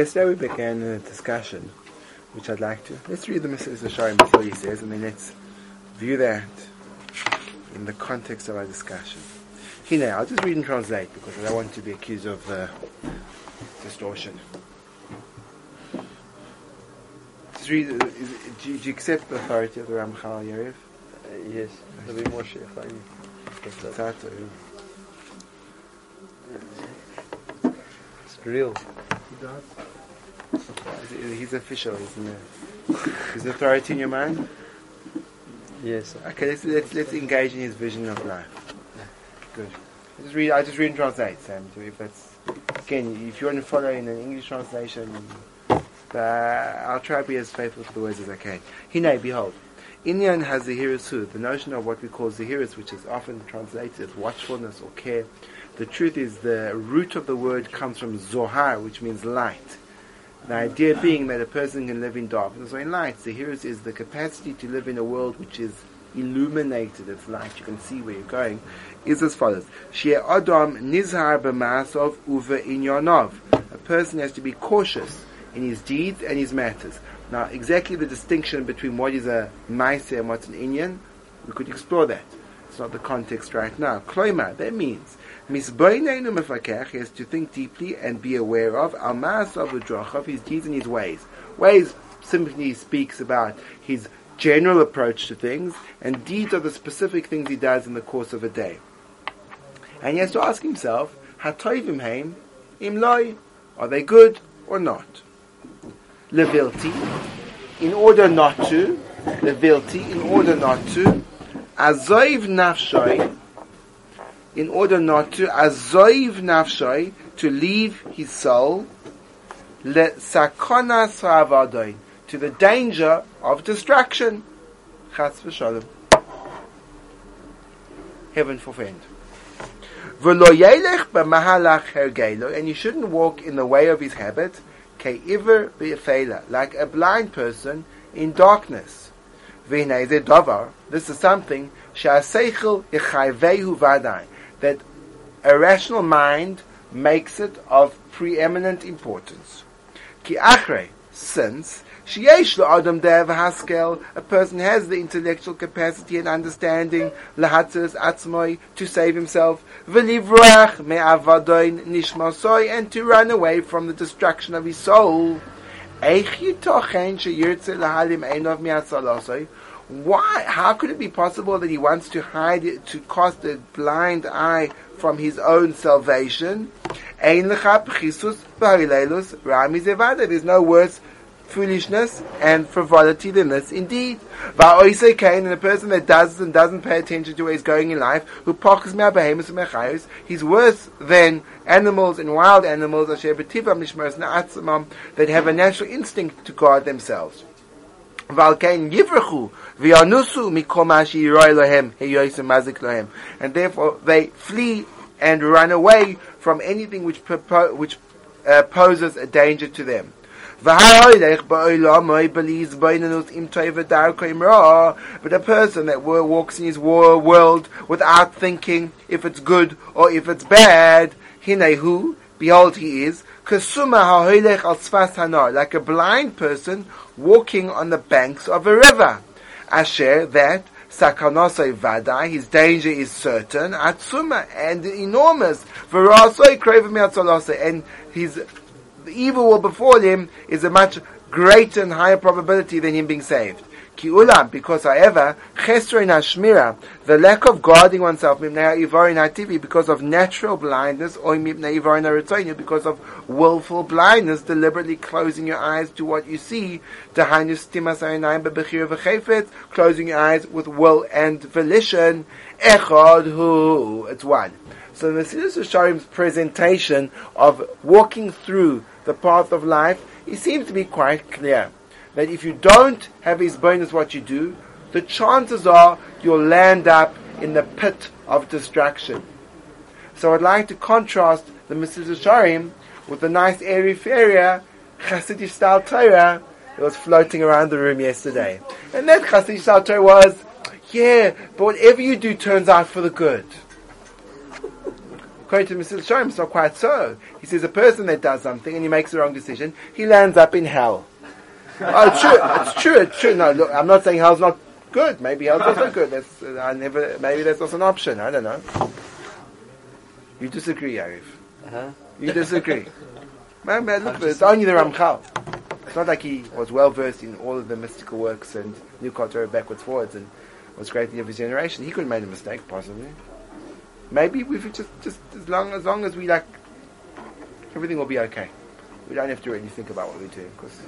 yesterday we began a discussion, which I'd like to. Let's read the Mrs. Ashari Matil says, and then let's view that in the context of our discussion. Here, I'll just read and translate because I don't want to be accused of uh, distortion. Just read, is, do, you, do, you, accept the authority of the Ramchal Yerev? Uh, yes, Rabbi Moshe Chaim. It's real. He's official, isn't he? Is the authority in your mind? Yes. Okay, let's, let's, let's engage in his vision of life. Good. I just read. I just read and translate, Sam. If that's again, if you want to follow in an English translation, uh, I'll try to be as faithful to the words as I can. Hine, behold. Inyan has the zehirus the notion of what we call zehirus, which is often translated as watchfulness or care. The truth is the root of the word comes from zohar, which means light. The idea being that a person can live in darkness or in light. The zehirus is the capacity to live in a world which is illuminated, it's light, you can see where you're going, is as follows. Shia Adam nizhar b'masov uva inyanov. A person has to be cautious in his deeds and his matters. Now, exactly the distinction between what is a maise and what's an inyan, we could explore that. It's not the context right now. Kloima, that means Misboineinu mefakech, he has to think deeply and be aware of al of his deeds and his ways. Ways simply speaks about his general approach to things, and deeds are the specific things he does in the course of a day. And he has to ask himself, Hatoivim heim, im loy, are they good or not? Levilti, in order not to, levilti, in order not to, azoiv nafshoy, in order not to azoiv nafshay to leave his soul le sakona savadoin to the danger of distraction. chas v'shalom heaven forfend and you shouldn't walk in the way of his habit like a blind person in darkness this is something that a rational mind makes it of preeminent importance. Ki achre, since sheyesh adam dev haskel, a person has the intellectual capacity and understanding lahatzes atzmoi to save himself, v'livrach me'avadoin nishmasoi, and to run away from the destruction of his soul. Eich yitochen sheyirtze lahalim einov mi'atzalasoi, why? How could it be possible that he wants to hide it, to cast a blind eye from his own salvation? There's no worse foolishness and frivolity than this indeed. And a person that does and doesn't pay attention to where he's going in life, who pockets he's worse than animals and wild animals that have a natural instinct to guard themselves. And therefore they flee and run away from anything which, which uh, poses a danger to them. But a person that walks in his world without thinking if it's good or if it's bad, hinehu, behold he is, like a blind person walking on the banks of a river. Asher, that, Sakanosai Vada, his danger is certain, Atsuma, and enormous, and his the evil will befall him is a much greater and higher probability than him being saved. Ki'ulam, because however, chesroin hashmira, the lack of guarding oneself, mipnei hativi, because of natural blindness, or mipnei because of willful blindness, deliberately closing your eyes to what you see, bebechir closing your eyes with will and volition, echad hu, it's one. So the Mesilas Yesharim's presentation of walking through the path of life, it seems to be quite clear that if you don't have his bonus what you do, the chances are you'll land up in the pit of distraction. So I'd like to contrast the Mesilas Yesharim with the nice airy fairy Hasidic style Torah that was floating around the room yesterday. And that Hasidic style Torah was, yeah, but whatever you do turns out for the good. According to Mr. Shalom, it's not quite so. He says a person that does something and he makes the wrong decision, he lands up in hell. oh, it's true. It's true. It's true. No, look, I'm not saying hell's not good. Maybe hell's also good. That's uh, I never. Maybe that's not an option. I don't know. You disagree, Arif. Huh? You disagree. man, man, look, it's only the Ramchal. It's not like he was well versed in all of the mystical works and knew Torah backwards, forwards, and was great of his generation. He could have made a mistake, possibly. Maybe we just, just as long as long as we like, everything will be okay. We don't have to really think about what we're doing because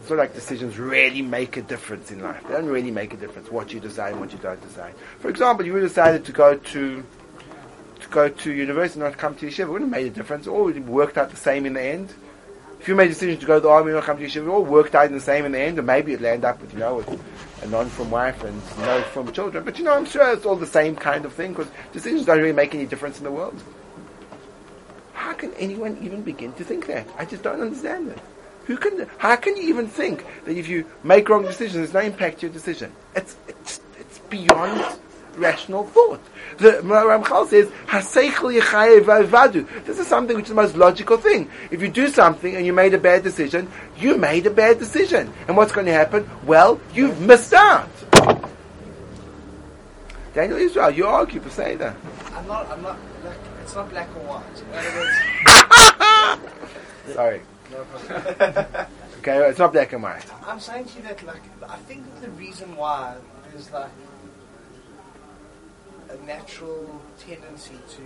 it's not like decisions really make a difference in life. They don't really make a difference what you decide and what you don't decide. For example, you decided to go to to go to university and not come to yeshiva. It wouldn't have made a difference. It all would have worked out the same in the end. If you made a decision to go to the army or come to yeshiva, it all worked out in the same in the end. And maybe you'd land up with, you know, with a non frum wife and no frum children. But you know, I'm sure it's all the same kind of thing because decisions don't really make any difference in the world. How can anyone even begin to think that? I just don't understand it. Who can? How can you even think that if you make wrong decisions, there's no impact to your decision? It's it's it's beyond rational thought. The Ramchal says, This is something which is the most logical thing. If you do something and you made a bad decision, you made a bad decision. And what's going to happen? Well, you've missed out. Daniel Israel, you argue for saying that. I'm not, I'm not, black, it's not black or white. In other words, Sorry. no problem. Okay, it's not black and white. I'm saying to you that, like, I think the reason why is, like a natural tendency to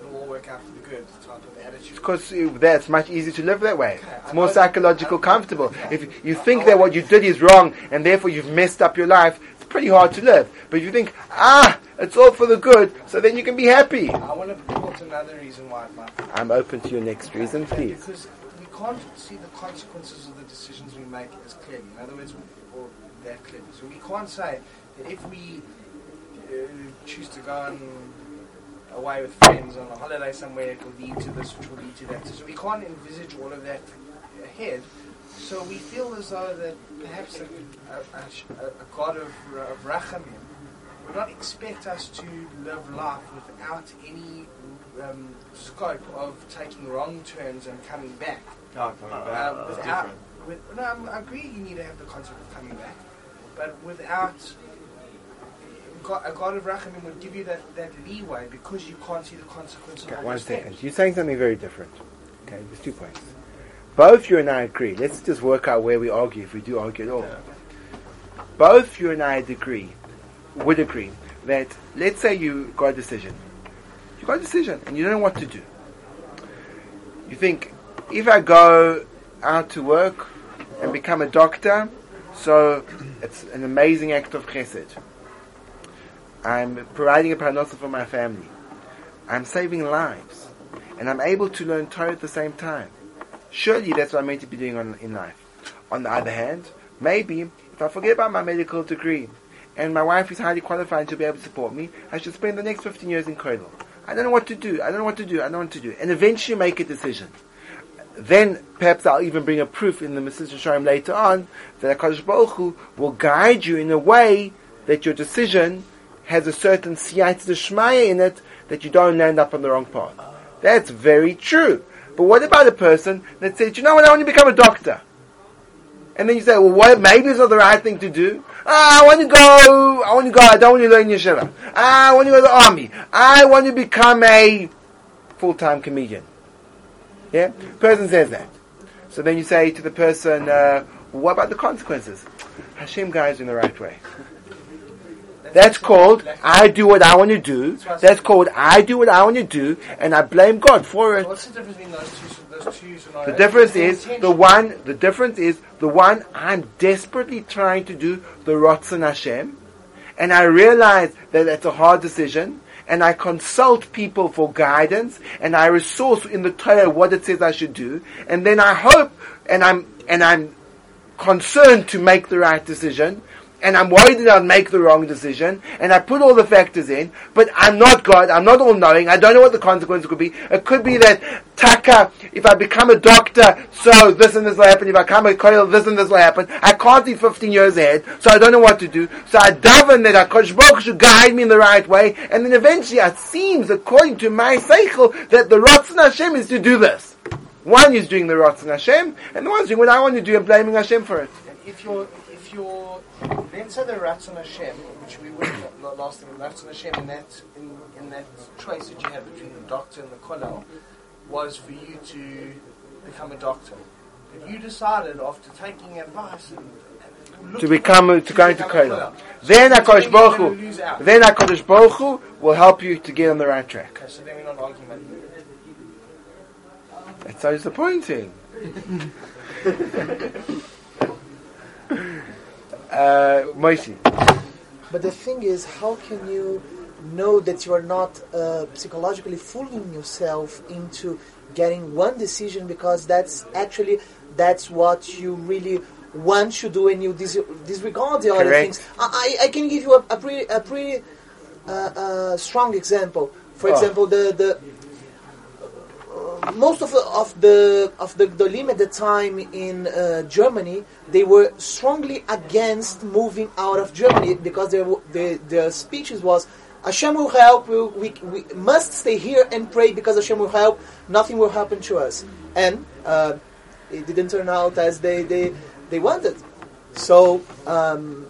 it'll all work out for the good type of attitude. Because that's much easier to live that way. Okay, It's I more psychological, comfortable. If you think that what you did is wrong and therefore you've messed up your life, it's pretty hard to live. But if you think, ah, it's all for the good, so then you can be happy. I want to put another reason why it might. I'm open to your next reason, please. Because we can't see the consequences of the decisions we make as clearly. In other words, or that clearly. So we can't say that if we choose to go on away with friends on a holiday somewhere, it will lead to this, which will lead to that. So we can't envisage all of that ahead. So we feel as though that perhaps a, a, a, a God of, of Rachamim would not expect us to live life without any um, scope of taking wrong turns and coming back. Oh, coming back. Um, without, with, no, I agree you need to have the concept of coming back, but without God, a God of Rachamim would give you that, that leeway because you can't see the consequences Okay, one steps. You're saying something very different. Okay, there's two points. Both you and I agree. Let's just work out where we argue, if we do argue at all. Both you and I agree, would agree, that let's say you got a decision. You got a decision and you don't know what to do. You think, if I go out to work and become a doctor, so it's an amazing act of chesed. I'm providing a parnasa for my family. I'm saving lives. And I'm able to learn Torah at the same time. Surely that's what I'm meant to be doing on, in life. On the other hand, maybe if I forget about my medical degree and my wife is highly qualified and be able to support me, I should spend the next 15 years in Koilel. I don't know what to do. I don't know what to do. I don't know what to do. And eventually make a decision. Then perhaps I'll even bring a proof in the Mesilas Yesharim later on that HaKadosh Baruch Hu will guide you in a way that your decision has a certain siyat d'shmaya in it that you don't land up on the wrong path. That's very true. But what about a person that says, you know what, I want to become a doctor? And then you say, well, what, maybe it's not the right thing to do. Ah, I want to go, I want to go, I don't want to learn yeshiva. Ah, I want to go to the army. I want to become a full-time comedian. Yeah? Person says that. So then you say to the person, uh, what about the consequences? Hashem guides you in the right way. That's called I do what I want to do. That's called I do what I want to do, and I blame God for it. What's the difference between those two, those two scenarios? The difference is the one. The difference is the one I'm desperately trying to do the Ratzon Hashem, and I realize that that's a hard decision, and I consult people for guidance, and I resource in the Torah what it says I should do, and then I hope, and I'm and I'm concerned to make the right decision, and I'm worried that I'll make the wrong decision, and I put all the factors in, but I'm not God, I'm not all knowing, I don't know what the consequences could be. It could be that taka, if I become a doctor, so this and this will happen, if I become a koil, this and this will happen. I can't see 15 years ahead, so I don't know what to do. So I daven that HaKadosh Baruch should guide me in the right way, and then eventually it seems, according to my cycle, that the Ratzon Hashem is to do this. One is doing the Ratzon Hashem, and the one's doing what I want to do and blaming Hashem for it. And if you're, if you're, then say the Ratzon Hashem, which we went la- last time, Ratzon Hashem in that, in, in that choice that you had between the doctor and the kollel, was for you to become a doctor. But you decided after taking advice and, and To become, at- to go into become kollel. kollel. Then So HaKadosh Baruch Hu, then HaKadosh Baruch Hu will help you to get on the right track. Okay, so then we're not arguing. That's so disappointing. uh. But the thing is, how can you know that you are not uh, psychologically fooling yourself into getting one decision because that's actually that's what you really want to do and you dis- disregard the other things. I, I can give you a, a pretty a pretty uh, uh, strong example. For Oh. example, the the most of the of the of the the time in uh, Germany, they were strongly against moving out of Germany because their the their speeches was. Hashem will help. We, we, we must stay here and pray because Hashem will help. Nothing will happen to us, and uh, it didn't turn out as they they, they wanted. So um,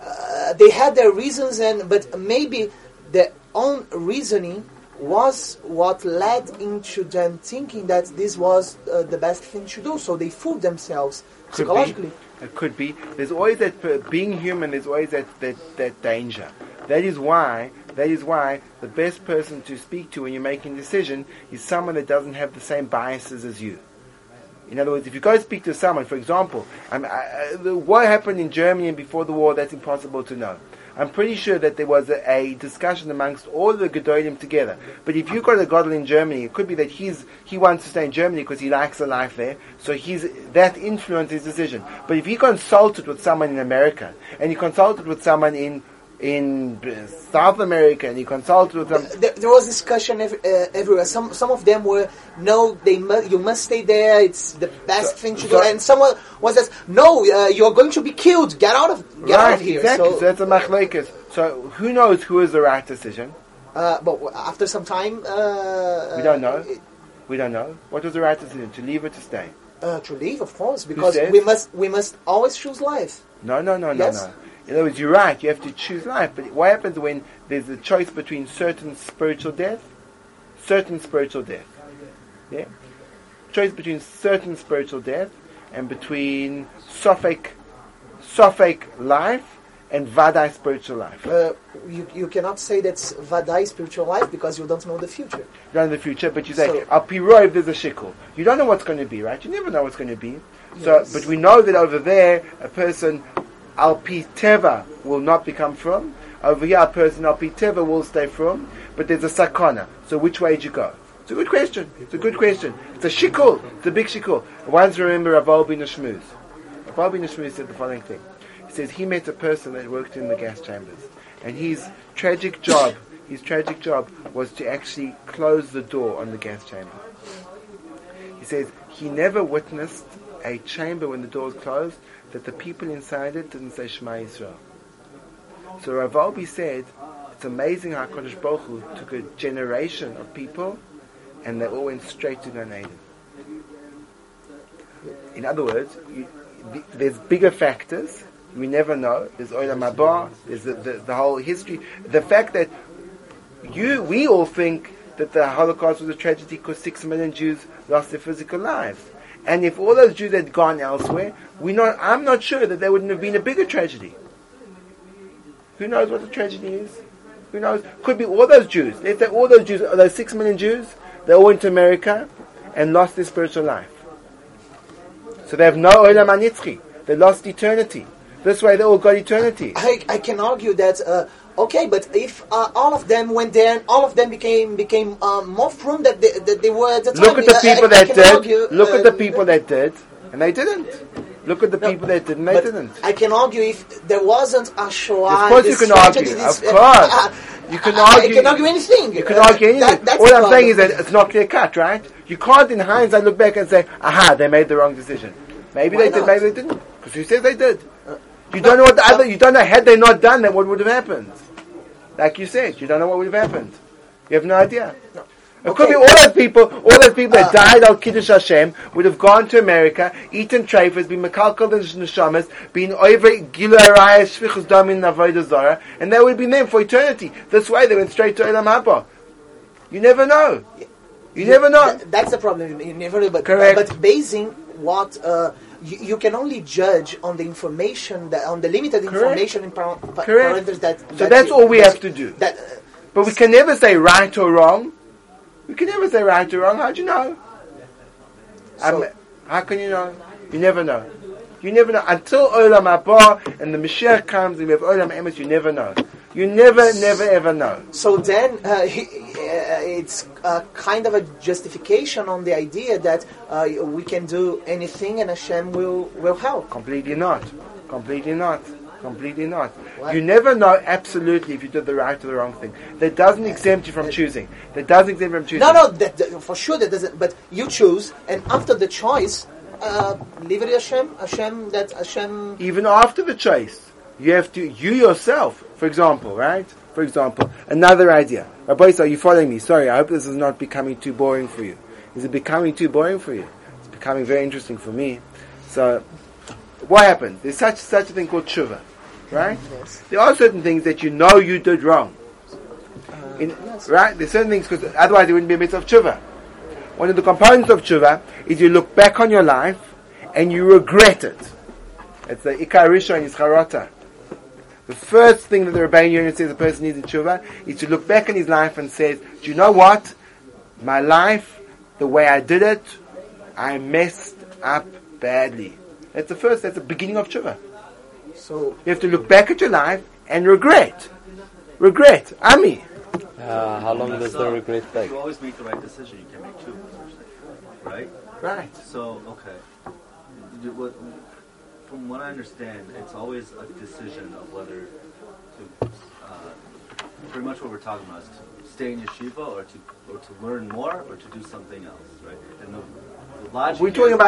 uh, they had their reasons, and but maybe their own reasoning was what led into them thinking that this was uh, the best thing to do. So they fooled themselves Could psychologically. Be. It could be. There's always that, per- being human, there's always that, that, that danger. That is why, that is why the best person to speak to when you're making a decision is someone that doesn't have the same biases as you. In other words, if you go speak to someone, for example, um, I, I, what happened in Germany before the war, that's impossible to know. I'm pretty sure that there was a, a discussion amongst all the Gedolim together. But if you got a Godel in Germany, it could be that he's, he wants to stay in Germany because he likes the life there, so he's, that influenced his decision. But if he consulted with someone in America, and he consulted with someone in, in uh, South America, and he consulted with them, There, there was discussion ev- uh, everywhere. Some some of them were no, they mu- you must stay there. It's the best So- thing to so- do. And someone was just no, uh, you're going to be killed. Get out of get out right, of here. exactly, so, So, that's a machlekes. So who knows who is the right decision? uh, but after some time, uh, We don't know. uh, We don't know. What was the right decision? To leave or to stay? Uh, to leave, of course, because we must we must always choose life. No, no, no, Yes. no, no. In other words, you're right. You have to choose life. But what happens when there's a choice between certain spiritual death, certain spiritual death? Yeah. Choice between certain spiritual death and between Sophic, Sophic life and Vadai spiritual life. Uh, you, you cannot say that's vadai spiritual life because you don't know the future. You don't know the future, but you say, So- Piroi, there's a shikul. You don't know what's going to be, right? You never know what's going to be. So, Yes. but we know that over there, a person, Al will not become frum. Over here, a person, Al will stay frum. But there's a sakana. So which way do you go? It's a good question. It's a good question. It's a shikul. It's a big shikul. Once remember Aval bin Shmuz. Aval bin Shmuz said the following thing. He says he met a person that worked in the gas chambers. And his tragic job, his tragic job was to actually close the door on the gas chamber. He says he never witnessed a chamber when the door was closed that the people inside it didn't say Shema Yisrael. So Rav said, it's amazing how Kodesh Baruch Hu took a generation of people and they all went straight to Gan Eden. In other words, you, th- there's bigger factors. We never know. There's Olam Haba. There's the, the, the whole history. The fact that you, we all think that the Holocaust was a tragedy because six million Jews lost their physical lives. And if all those Jews had gone elsewhere, we not, I'm not sure that there wouldn't have been a bigger tragedy. Who knows what the tragedy is? Who knows? Could be all those Jews. Say all those Jews, those six million Jews, they all went to America and lost their spiritual life. So they have no Olam HaNitzchi. They lost eternity. This way they all got eternity. I, I can argue that uh, okay, but if uh, all of them went there and all of them became became uh, more frum that they, that they were at the time, Look at the I- I- people I that did. argue, Look uh, at the people that did, and they didn't. Look at the No, people that didn't, they didn't. I can argue if there wasn't a Shoah. Of course you can argue. this- Of course. uh, You can argue. I can argue anything. You can Uh, argue anything. that- All I'm saying is that it's not clear cut, right? You can't, in hindsight, look back and say, "Aha, they made the wrong decision." Maybe Why they did, maybe they didn't. Because who says they did? You don't know what the other. You don't know had they not done that, what would have happened? Like you said, you don't know what would have happened. You have no idea. It could be all those people, all those people that Uh, died al Kiddush Hashem would have gone to America, eaten treifas, been makalkal and neshamas, been over gilu arayah, shvichus damin avodah zara, and they would have been there for eternity. This way, they went straight to Olam Haba. You never know. You never know. Th- that's the problem. You never know. But, Correct. but basing what uh, you, you can only judge on the information that on the limited Correct. information in par- pa- parameters that. So that's you- all we that- have to do. That uh, But we can never say right or wrong. We can never say right or wrong. How do you know? So- how can you know? You never know. You never know. Until Olam Haba and the Mashiach comes and we have Olam Emes, you never know. You never, never, ever know. So then uh, he, uh, it's uh, kind of a justification on the idea that uh, we can do anything and Hashem will, will help. Completely not. Completely not. Completely not. Why? You never know absolutely if you did the right or the wrong thing. That doesn't exempt you from choosing. That doesn't exempt you from choosing. No, no, that, that- for sure that doesn't. But you choose, and after the choice, uh, leave it to Hashem. Hashem, that Hashem. even after the choice, you have to, you yourself, for example, right? For example, another idea. Rabbi, are you following me? Sorry, I hope this is not becoming too boring for you. Is it becoming too boring for you? It's becoming very interesting for me. So, what happens? There's such, such a thing called tshuva, right? Yes. There are certain things that you know you did wrong. Uh, In, yes. Right? There's certain things, because otherwise it wouldn't be a mitzvah of tshuva. One of the components of tshuva is you look back on your life and you regret it. It's the ikar and is charata. The first thing that the Rebbeinu Yonah says a person needs in tshuva is to look back in his life and says, do you know what? My life, the way I did it, I messed up badly. That's the first, that's the beginning of tshuva. So You have to look back at your life and regret. Regret. Ami. Uh, how long does the regret take? you always make the right decision, you can make two, right? Right. So, okay. What- From what I understand, it's always a decision of whether to, uh, pretty much what we're talking about is to stay in yeshiva or to, or to learn more or to do something else, right? And the, the logic We're talking about